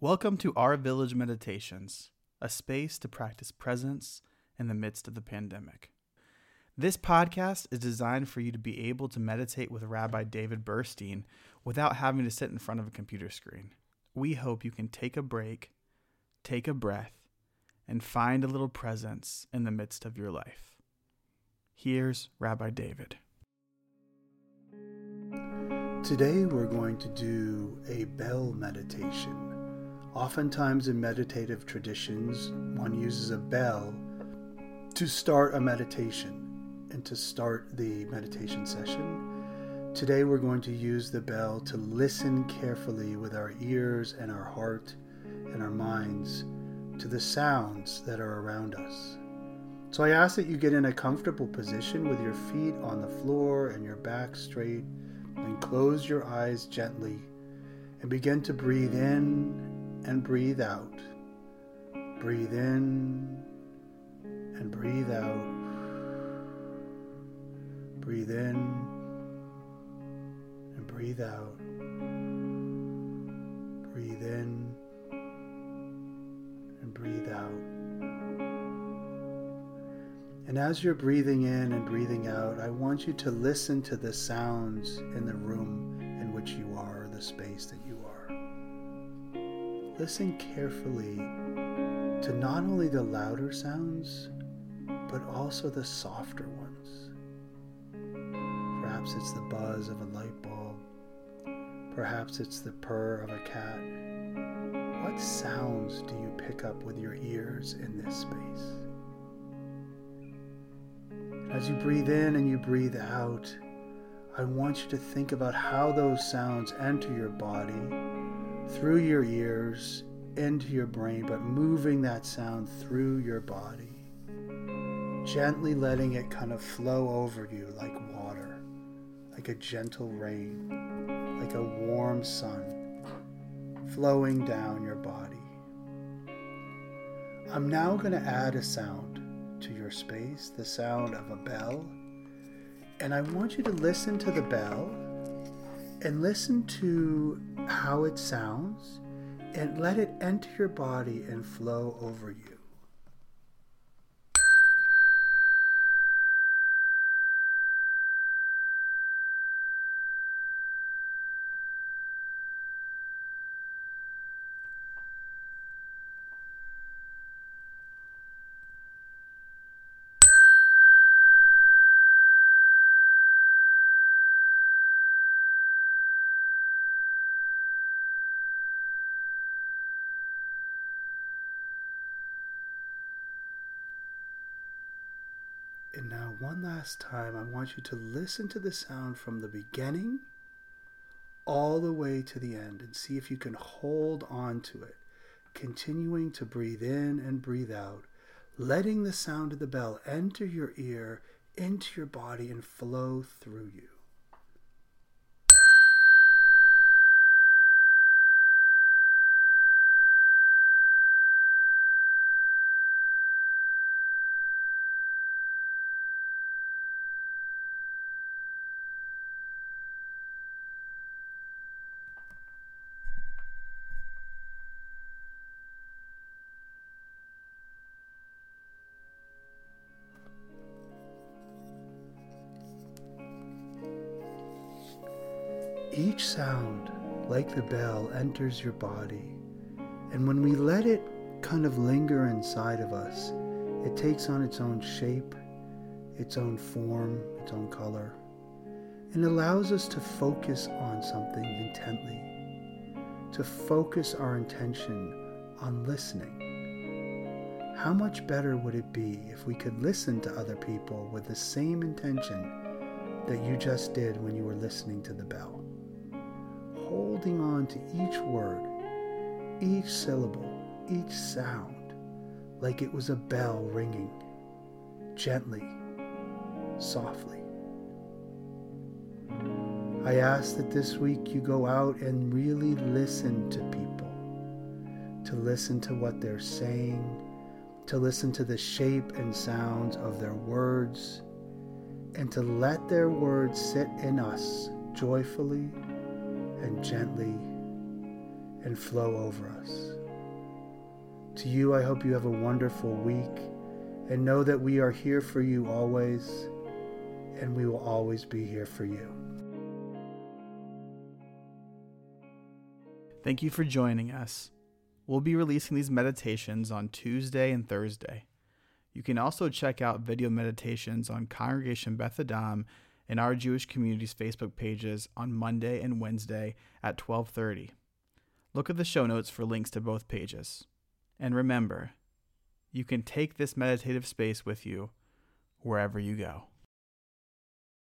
Welcome to Our Village Meditations, a space to practice presence in the midst of the pandemic. This podcast is designed for you to be able to meditate with Rabbi David Burstein without having to sit in front of a computer screen. We hope you can take a break, take a breath, and find a little presence in the midst of your life. Here's Rabbi David. Today we're going to do a bell meditation. Oftentimes in meditative traditions, one uses a bell to start a meditation and to start the meditation session. Today, we're going to use the bell to listen carefully with our ears and our heart and our minds to the sounds that are around us. So, I ask that you get in a comfortable position with your feet on the floor and your back straight, and close your eyes gently and begin to breathe in and breathe out. Breathe in and breathe out. Breathe in and breathe out. Breathe in and breathe out. And as you're breathing in and breathing out, I want you to listen to the sounds in the room in which you are, the space that you are. Listen carefully to not only the louder sounds, but also the softer ones. Perhaps it's the buzz of a light bulb. Perhaps it's the purr of a cat. What sounds do you pick up with your ears in this space? As you breathe in and you breathe out, I want you to think about how those sounds enter your body through your ears into your brain, but moving that sound through your body. Gently letting it kind of flow over you like water, like a gentle rain, like a warm sun flowing down your body. I'm now going to add a sound to your space, the sound of a bell. And I want you to listen to the bell and listen to how it sounds and let it enter your body and flow over you. And now, one last time, I want you to listen to the sound from the beginning all the way to the end and see if you can hold on to it, continuing to breathe in and breathe out, letting the sound of the bell enter your ear, into your body, and flow through you. Each sound, like the bell, enters your body. And when we let it kind of linger inside of us, it takes on its own shape, its own form, its own color, and allows us to focus on something intently, to focus our intention on listening. How much better would it be if we could listen to other people with the same intention that you just did when you were listening to the bell? Holding on to each word, each syllable, each sound, like it was a bell ringing, gently, softly. I ask that this week you go out and really listen to people, to listen to what they're saying, to listen to the shape and sounds of their words, and to let their words sit in us joyfully and gently and flow over us. To you, I hope you have a wonderful week and know that we are here for you always, and we will always be here for you. Thank you for joining us. We'll be releasing these meditations on Tuesday and Thursday. You can also check out video meditations on Congregation Beth Adam and our Jewish community's Facebook pages on Monday and Wednesday at 12:30. Look at the show notes for links to both pages. And remember, you can take this meditative space with you wherever you go.